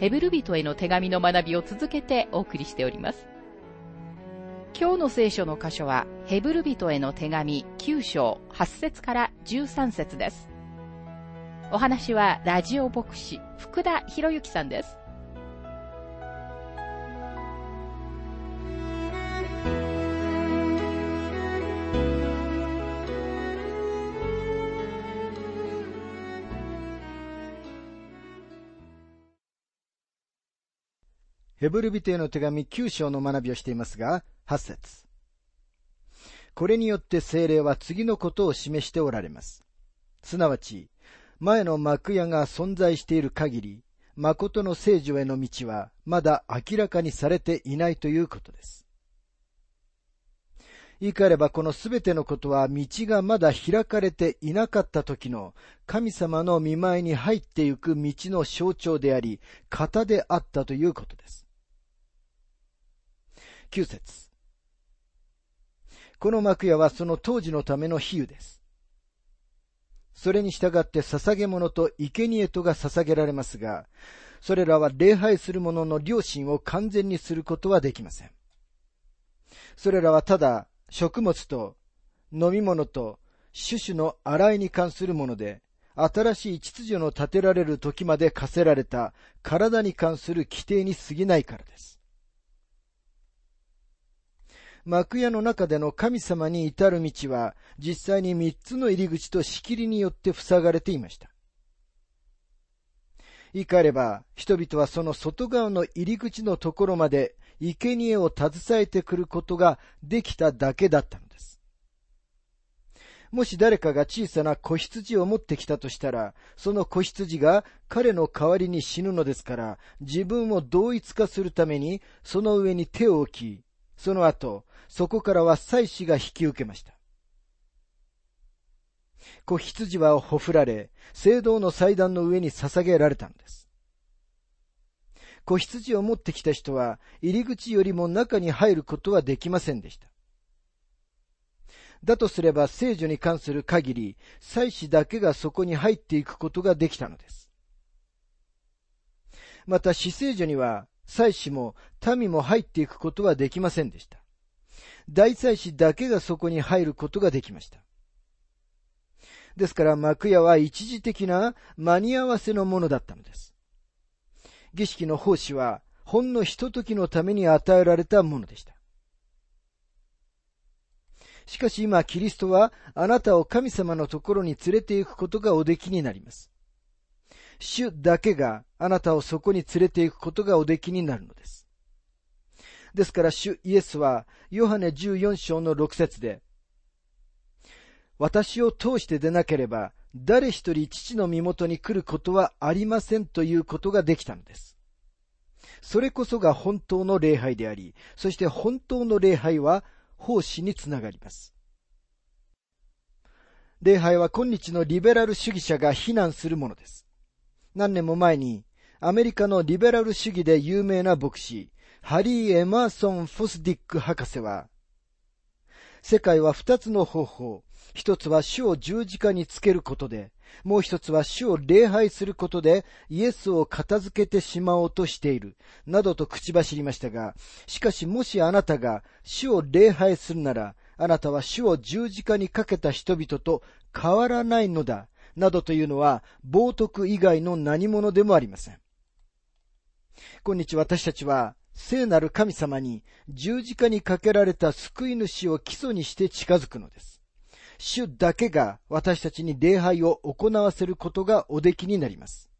ヘブル人への手紙の学びを続けてお送りしております。今日の聖書の箇所は、ヘブル人への手紙9章8節から13節です。お話は、ラジオ牧師、福田博之さんです。ヘブル人への手紙9章の学びをしていますが、8節これによって精霊は次のことを示しておられます。すなわち、前の幕屋が存在している限り、誠の聖女への道はまだ明らかにされていないということです。言い換えればこのすべてのことは道がまだ開かれていなかった時の神様の見舞いに入っていく道の象徴であり、型であったということです。9節この幕屋はその当時のための比喩です。それに従って捧げ物と生贄とが捧げられますが、それらは礼拝する者の良心を完全にすることはできません。それらはただ食物と飲み物と種々の洗いに関するもので、新しい秩序の立てられる時まで課せられた体に関する規定に過ぎないからです。幕屋の中での神様に至る道は、実際に三つの入り口と仕切りによって塞がれていました。言い換えれば、人々はその外側の入り口のところまで、生贄を携えてくることができただけだったのです。もし誰かが小さな子羊を持ってきたとしたら、その子羊が彼の代わりに死ぬのですから、自分を同一化するために、その上に手を置き、その後、そこからは祭司が引き受けました。子羊はほふられ、聖堂の祭壇の上に捧げられたのです。子羊を持ってきた人は、入り口よりも中に入ることはできませんでした。だとすれば聖女に関する限り、祭司だけがそこに入っていくことができたのです。また、死聖女には、祭司も民も入っていくことはできませんでした。大祭司だけがそこに入ることができました。ですから幕屋は一時的な間に合わせのものだったのです。儀式の奉仕はほんのひと時のために与えられたものでした。しかし今キリストはあなたを神様のところに連れて行くことがおできになります。主だけがあなたをそこに連れて行くことがおできになるのです。ですから主イエスはヨハネ14章の6節で、私を通してでなければ誰一人父の身元に来ることはありませんということができたのです。それこそが本当の礼拝であり、そして本当の礼拝は奉仕につながります。礼拝は今日のリベラル主義者が非難するものです。何年も前に、アメリカのリベラル主義で有名な牧師、ハリー・エマーソン・フォスディック博士は、世界は二つの方法、一つは主を十字架につけることで、もう一つは主を礼拝することでイエスを片付けてしまおうとしている、などと口走りましたが、しかしもしあなたが主を礼拝するなら、あなたは主を十字架にかけた人々と変わらないのだ、などというのは冒涜以外の何者でもありません。今日私たちは聖なる神様に十字架にかけられた救い主を基礎にして近づくのです。主だけが私たちに礼拝を行わせることがおできになります。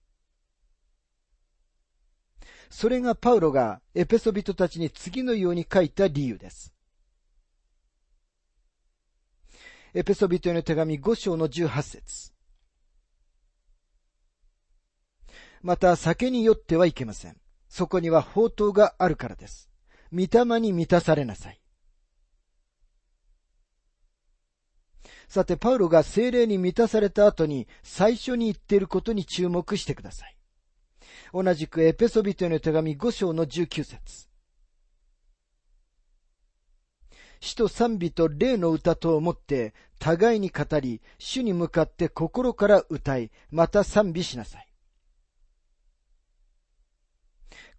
それがパウロがエペソビトたちに次のように書いた理由です。エペソビトへの手紙5章の18節また酒に酔ってはいけません。そこには宝刀があるからです。御霊に満たされなさい。さて、パウロが精霊に満たされた後に最初に言っていることに注目してください。同じくエペソビトへの手紙5章の19節死と賛美と霊の歌と思って、互いに語り、主に向かって心から歌い、また賛美しなさい。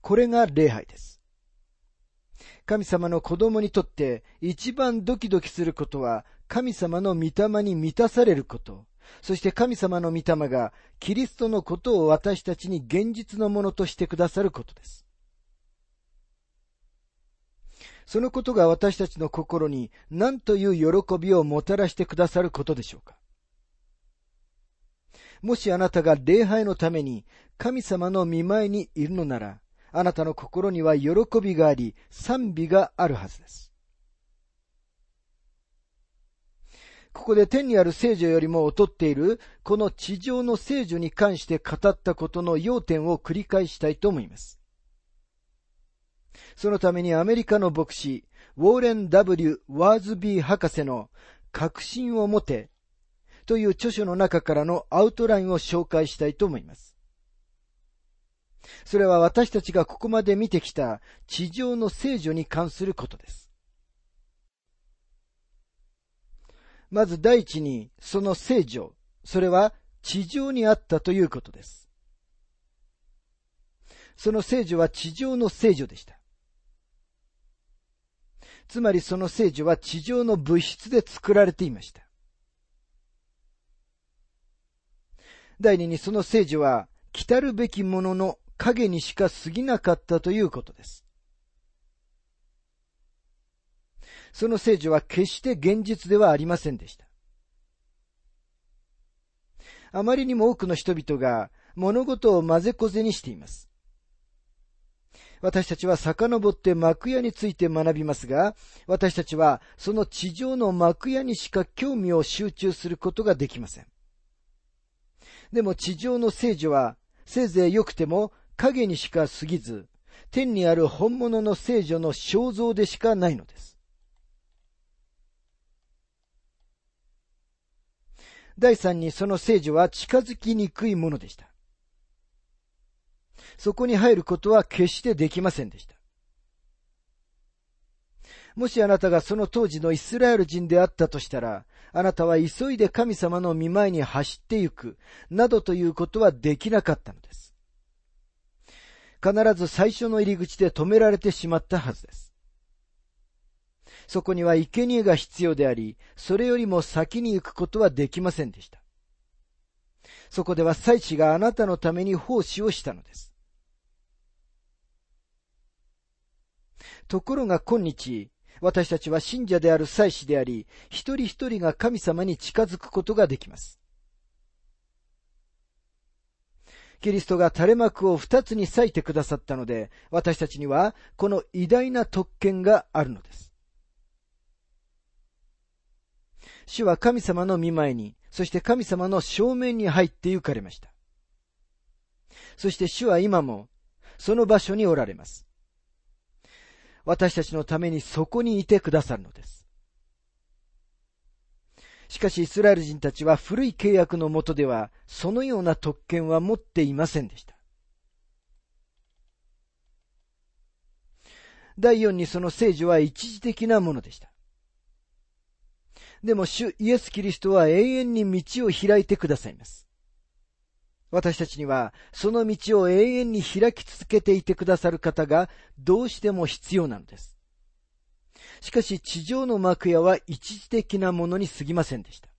これが礼拝です。神様の子供にとって一番ドキドキすることは、神様の御霊に満たされること、そして神様の御霊がキリストのことを私たちに現実のものとしてくださることです。そのことが私たちの心に何という喜びをもたらしてくださることでしょうか。もしあなたが礼拝のために神様の見舞いにいるのなら、あなたの心には喜びがあり、賛美があるはずです。ここで天にある聖女よりも劣っている、この地上の聖女に関して語ったことの要点を繰り返したいと思います。そのためにアメリカの牧師、ウォーレン・ W・ ワーズビー博士の確信を持てという著書の中からのアウトラインを紹介したいと思います。それは私たちがここまで見てきた地上の聖女に関することです。まず第一に、その聖女、それは地上にあったということです。その聖女は地上の聖女でした。つまりその聖女は地上の物質で作られていました。第二にその聖女は来たるべきものの影にしか過ぎなかったということです。その聖女は決して現実ではありませんでした。あまりにも多くの人々が物事を混ぜこぜにしています。私たちは遡って幕屋について学びますが、私たちはその地上の幕屋にしか興味を集中することができません。でも地上の聖女は、せいぜい良くても影にしか過ぎず、天にある本物の聖女の肖像でしかないのです。第三にその聖女は近づきにくいものでした。そこに入ることは決してできませんでした。もしあなたがその当時のイスラエル人であったとしたら、あなたは急いで神様の見舞いに走ってゆく、などということはできなかったのです。必ず最初の入り口で止められてしまったはずです。そこには生贄が必要であり、それよりも先に行くことはできませんでした。そこでは祭司があなたのために奉仕をしたのです。ところが今日、私たちは信者である祭司であり、一人一人が神様に近づくことができます。キリストが垂れ幕を二つに裂いてくださったので、私たちにはこの偉大な特権があるのです。主は神様の見前に、そして神様の正面に入って行かれました。そして主は今も、その場所におられます。私たちのためにそこにいてくださるのです。しかしイスラエル人たちは古い契約のもとではそのような特権は持っていませんでした。第四にその聖女は一時的なものでした。でも主イエス・キリストは永遠に道を開いてくださいます。私たちにはその道を永遠に開き続けていてくださる方がどうしても必要なのです。しかし地上の幕屋は一時的なものに過ぎませんでした。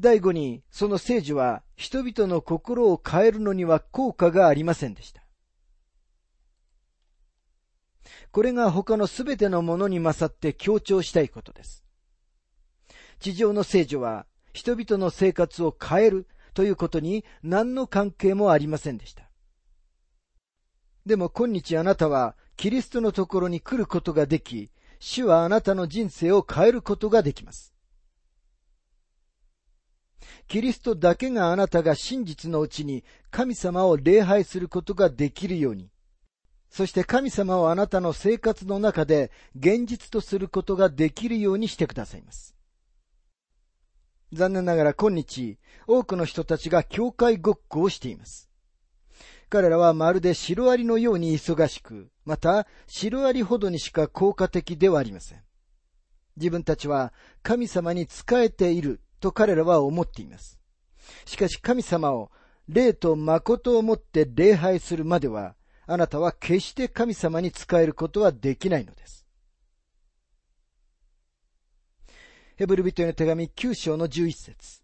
第五に、その聖女は人々の心を変えるのには効果がありませんでした。これが他のすべてのものに勝って強調したいことです。地上の聖女は人々の生活を変えるということに何の関係もありませんでした。でも今日あなたはキリストのところに来ることができ、主はあなたの人生を変えることができます。キリストだけがあなたが真実のうちに神様を礼拝することができるように、そして神様をあなたの生活の中で現実とすることができるようにしてくださいます。残念ながら今日、多くの人たちが教会ごっこをしています。彼らはまるでシロアリのように忙しく、またシロアリほどにしか効果的ではありません。自分たちは神様に仕えていると彼らは思っています。しかし神様を霊と誠をもって礼拝するまでは、あなたは決して神様に仕えることはできないのです。ヘブル人への手紙9章の11節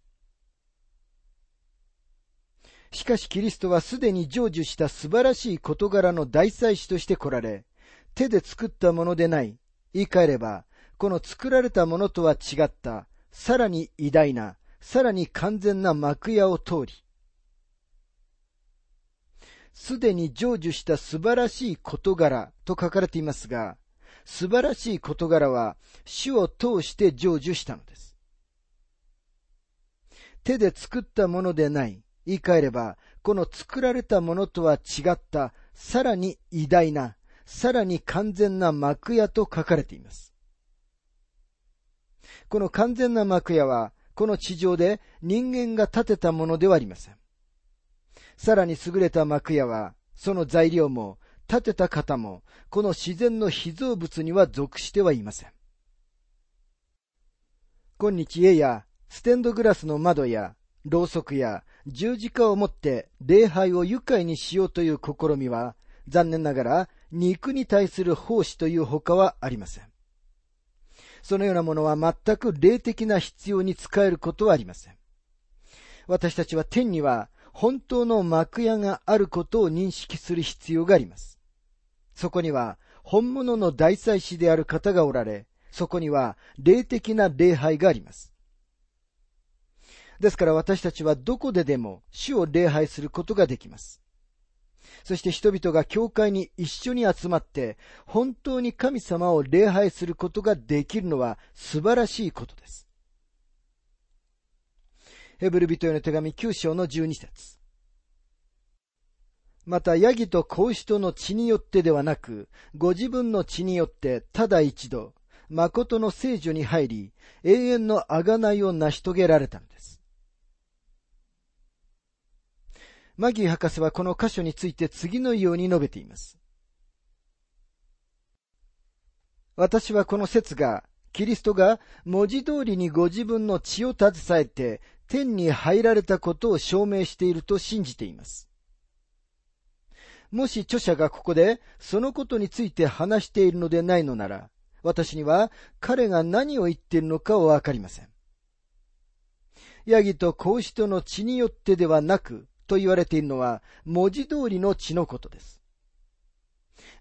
しかしキリストはすでに成就した素晴らしい事柄の大祭司として来られ、手で作ったものでない。言い換えれば、この作られたものとは違った、さらに偉大な、さらに完全な幕屋を通り、すでに成就した素晴らしい事柄と書かれていますが、素晴らしい事柄は主を通して成就したのです。手で作ったものでない。言い換えれば、この作られたものとは違った、さらに偉大な、さらに完全な幕屋と書かれています。この完全な幕屋は、この地上で人間が建てたものではありません。さらに優れた幕屋は、その材料も、建てた方も、この自然の被造物には属してはいません。今日家や、ステンドグラスの窓や、ろうそくや十字架を持って礼拝を愉快にしようという試みは、残念ながら肉に対する奉仕という他はありません。そのようなものは全く霊的な必要に使えることはありません。私たちは天には本当の幕屋があることを認識する必要があります。そこには本物の大祭司である方がおられ、そこには霊的な礼拝があります。ですから私たちはどこででも主を礼拝することができます。そして人々が教会に一緒に集まって本当に神様を礼拝することができるのは素晴らしいことです。ヘブル人への手紙9章の12節また、ヤギと子牛との血によってではなく、ご自分の血によって、ただ一度、誠の聖女に入り、永遠の贖いを成し遂げられたのです。マギー博士はこの箇所について次のように述べています。私はこの説が、キリストが文字通りにご自分の血を携えて天に入られたことを証明していると信じています。もし著者がここでそのことについて話しているのでないのなら、私には彼が何を言っているのかはわかりません。ヤギと子牛との血によってではなくと言われているのは文字通りの血のことです。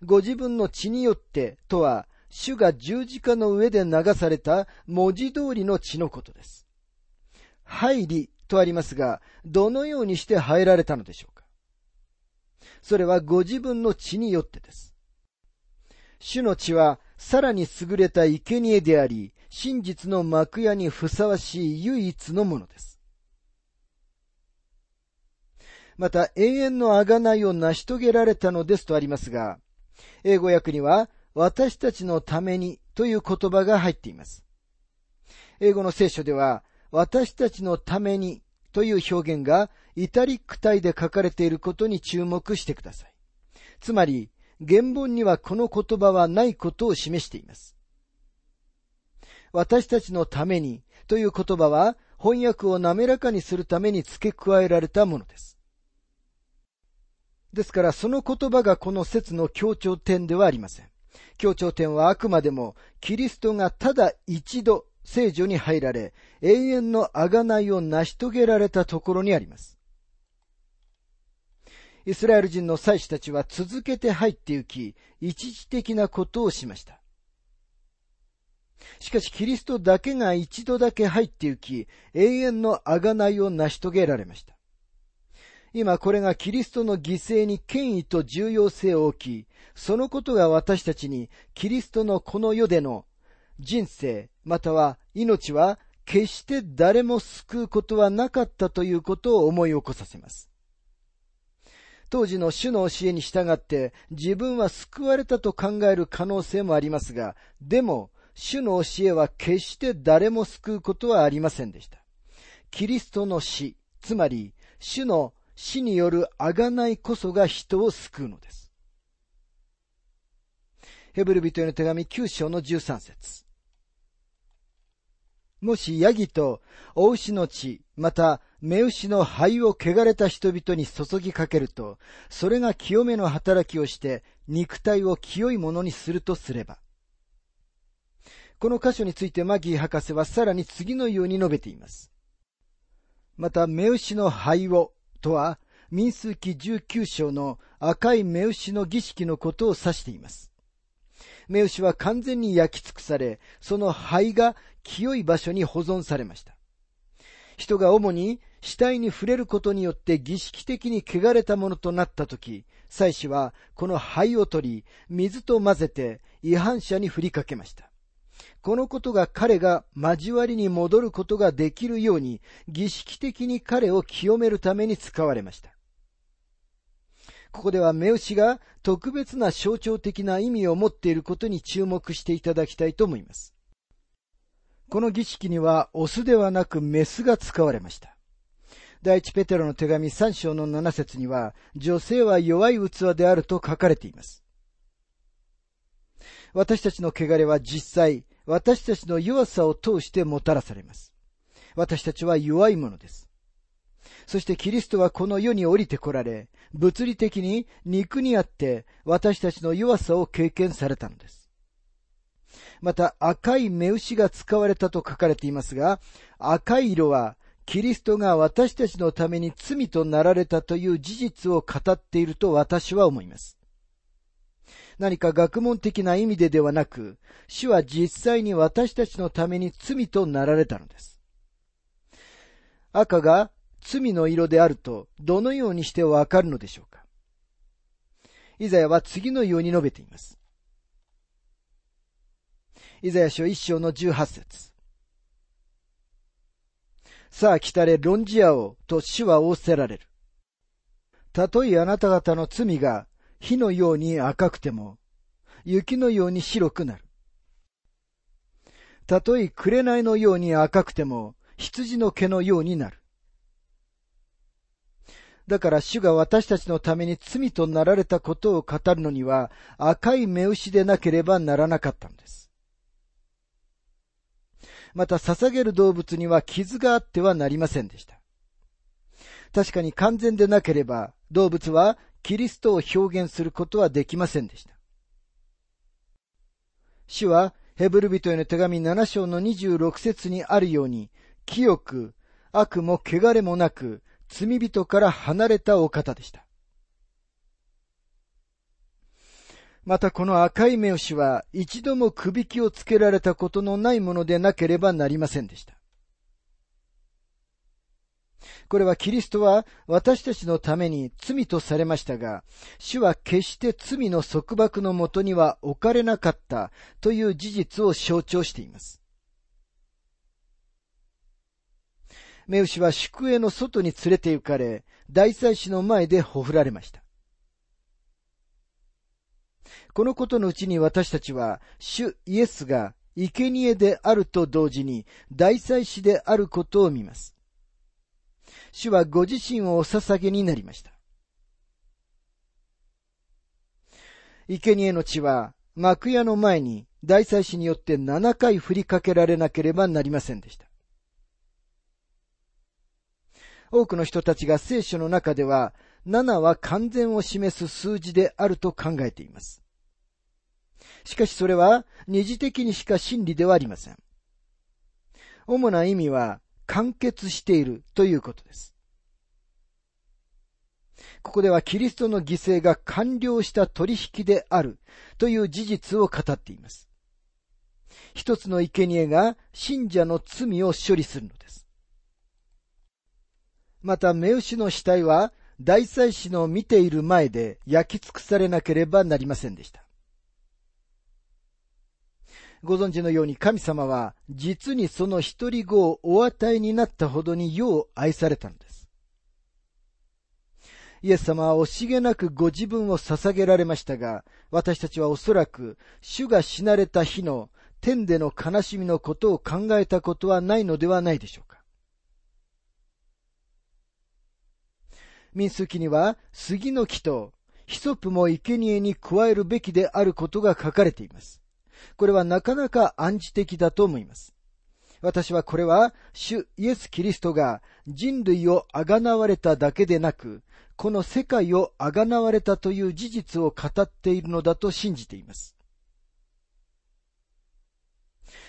ご自分の血によってとは主が十字架の上で流された文字通りの血のことです。入りとありますが、どのようにして入られたのでしょうかそれはご自分の血によってです。主の血はさらに優れた生贄であり、真実の幕屋にふさわしい唯一のものです。また永遠の贖いを成し遂げられたのですとありますが、英語訳には私たちのためにという言葉が入っています。英語の聖書では私たちのためにという表現がイタリック体で書かれていることに注目してください。つまり、原文にはこの言葉はないことを示しています。私たちのためにという言葉は翻訳を滑らかにするために付け加えられたものです。ですからその言葉がこの説の強調点ではありません。強調点はあくまでもキリストがただ一度聖女に入られ、永遠の贖いを成し遂げられたところにあります。イスラエル人の祭司たちは続けて入って行き、一時的なことをしました。しかしキリストだけが一度だけ入って行き、永遠の贖いを成し遂げられました。今これがキリストの犠牲に権威と重要性を置き、そのことが私たちにキリストのこの世での人生、または命は決して誰も救うことはなかったということを思い起こさせます。当時の主の教えに従って自分は救われたと考える可能性もありますが、でも、主の教えは決して誰も救うことはありませんでした。キリストの死、つまり、主の死による贖いこそが人を救うのです。ヘブル人への手紙9章の13節もしヤギとお牛の血、また目牛の灰を汚れた人々に注ぎかけると、それが清めの働きをして肉体を清いものにするとすれば。この箇所についてマギー博士はさらに次のように述べています。また、目牛の灰をとは、民数記19章の赤い目牛の儀式のことを指しています。目牛は完全に焼き尽くされ、その灰が清い場所に保存されました。人が主に死体に触れることによって儀式的に汚れたものとなったとき、祭司はこの灰を取り、水と混ぜて違反者に振りかけました。このことが彼が交わりに戻ることができるように、儀式的に彼を清めるために使われました。ここでは目牛が特別な象徴的な意味を持っていることに注目していただきたいと思います。この儀式にはオスではなくメスが使われました。第一ペテロの手紙3章の7節には、女性は弱い器であると書かれています。私たちの汚れは実際、私たちの弱さを通してもたらされます。私たちは弱いものです。そしてキリストはこの世に降りてこられ、物理的に肉にあって私たちの弱さを経験されたのです。また赤い目牛が使われたと書かれていますが、赤い色はキリストが私たちのために罪となられたという事実を語っていると私は思います。何か学問的な意味でではなく、主は実際に私たちのために罪となられたのです。赤が罪の色であるとどのようにしてわかるのでしょうかイザヤは次のように述べています。イザヤ書一章の十八節さあ来たれ論じ合おうと主は仰せられる。たとえあなた方の罪が火のように赤くても、雪のように白くなる。たとえ紅のように赤くても、羊の毛のようになる。だから主が私たちのために罪となられたことを語るのには赤い目牛でなければならなかったのです。また捧げる動物には傷があってはなりませんでした。確かに完全でなければ動物はキリストを表現することはできませんでした。主はヘブル人への手紙7章の26節にあるように、清く、悪も汚れもなく、罪人から離れたお方でした。またこの赤い目牛は一度も首輝をつけられたことのないものでなければなりませんでした。これはキリストは私たちのために罪とされましたが、主は決して罪の束縛のもとには置かれなかったという事実を象徴しています。目牛は宿営の外に連れて行かれ、大祭司の前でほふられました。このことのうちに私たちは、主イエスが生贄であると同時に大祭司であることを見ます。主はご自身をお捧げになりました。生贄の血は幕屋の前に大祭司によって7回振りかけられなければなりませんでした。多くの人たちが聖書の中では7は完全を示す数字であると考えています。しかしそれは二次的にしか真理ではありません。主な意味は完結しているということです。ここではキリストの犠牲が完了した取引であるという事実を語っています。一つの生贄が信者の罪を処理するのです。また、目牛の死体は大祭司の見ている前で焼き尽くされなければなりませんでした。ご存知のように神様は実にその一人子をお与えになったほどによう愛されたのです。イエス様は惜しげなくご自分を捧げられましたが、私たちはおそらく、主が死なれた日の天での悲しみのことを考えたことはないのではないでしょうか。民数記には、杉の木とヒソプも生贄に加えるべきであることが書かれています。これはなかなか暗示的だと思います。私はこれは、主イエス・キリストが人類をあがなわれただけでなく、この世界をあがなわれたという事実を語っているのだと信じています。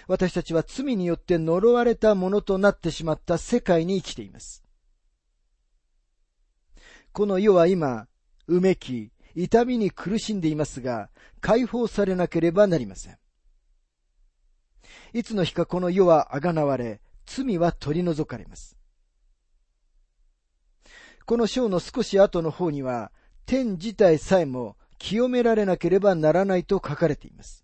私たちは罪によって呪われたものとなってしまった世界に生きています。この世は今、うめき、痛みに苦しんでいますが、解放されなければなりません。いつの日かこの世はあがなわれ、罪は取り除かれます。この章の少し後の方には、天自体さえも清められなければならないと書かれています。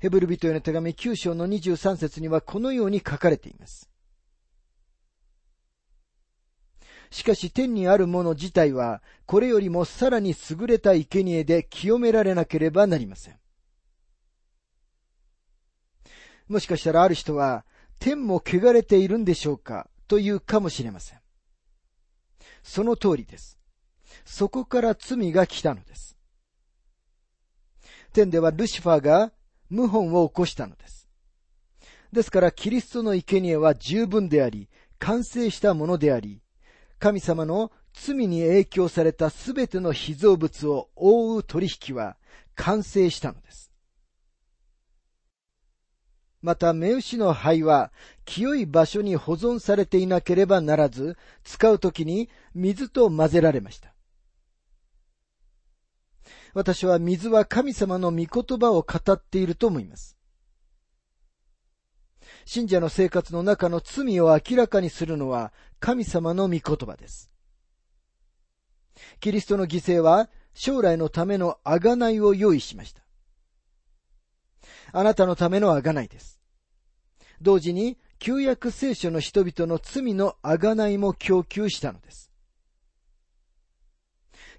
ヘブル人への手紙9章の23節にはこのように書かれています。しかし天にあるもの自体は、これよりもさらに優れた生贄で清められなければなりません。もしかしたらある人は、天も汚れているんでしょうかと言うかもしれません。その通りです。そこから罪が来たのです。天ではルシファーが謀反を起こしたのです。ですからキリストの生贄は十分であり、完成したものであり、神様の罪に影響されたすべての被造物を覆う取引は完成したのです。また、目牛の灰は、清い場所に保存されていなければならず、使うときに水と混ぜられました。私は水は神様の御言葉を語っていると思います。信者の生活の中の罪を明らかにするのは神様の御言葉です。キリストの犠牲は将来のための贖いを用意しました。あなたのための贖いです。同時に、旧約聖書の人々の罪の贖いも供給したのです。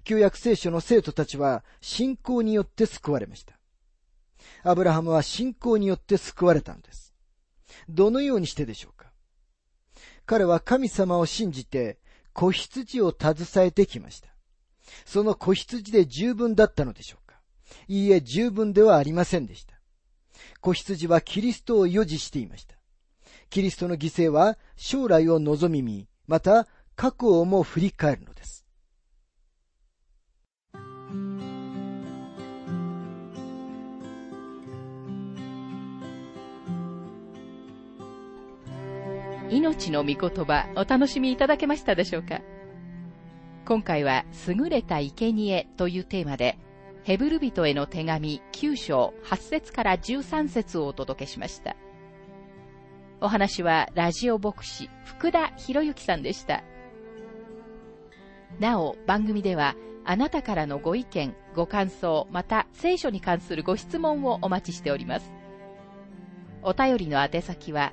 旧約聖書の生徒たちは信仰によって救われました。アブラハムは信仰によって救われたのです。どのようにしてでしょうか彼は神様を信じて子羊を携えてきました。その子羊で十分だったのでしょうかいいえ、十分ではありませんでした。子羊はキリストを予示していました。キリストの犠牲は将来を望み見、また過去をも振り返るのです。命の御言葉お楽しみいただけましたでしょうか？今回は優れた生贄というテーマでヘブル人への手紙9章8節から13節をお届けしました。お話はラジオ牧師福田博之さんでした。なお、番組ではあなたからのご意見、ご感想、また聖書に関するご質問をお待ちしております。お便りの宛先は、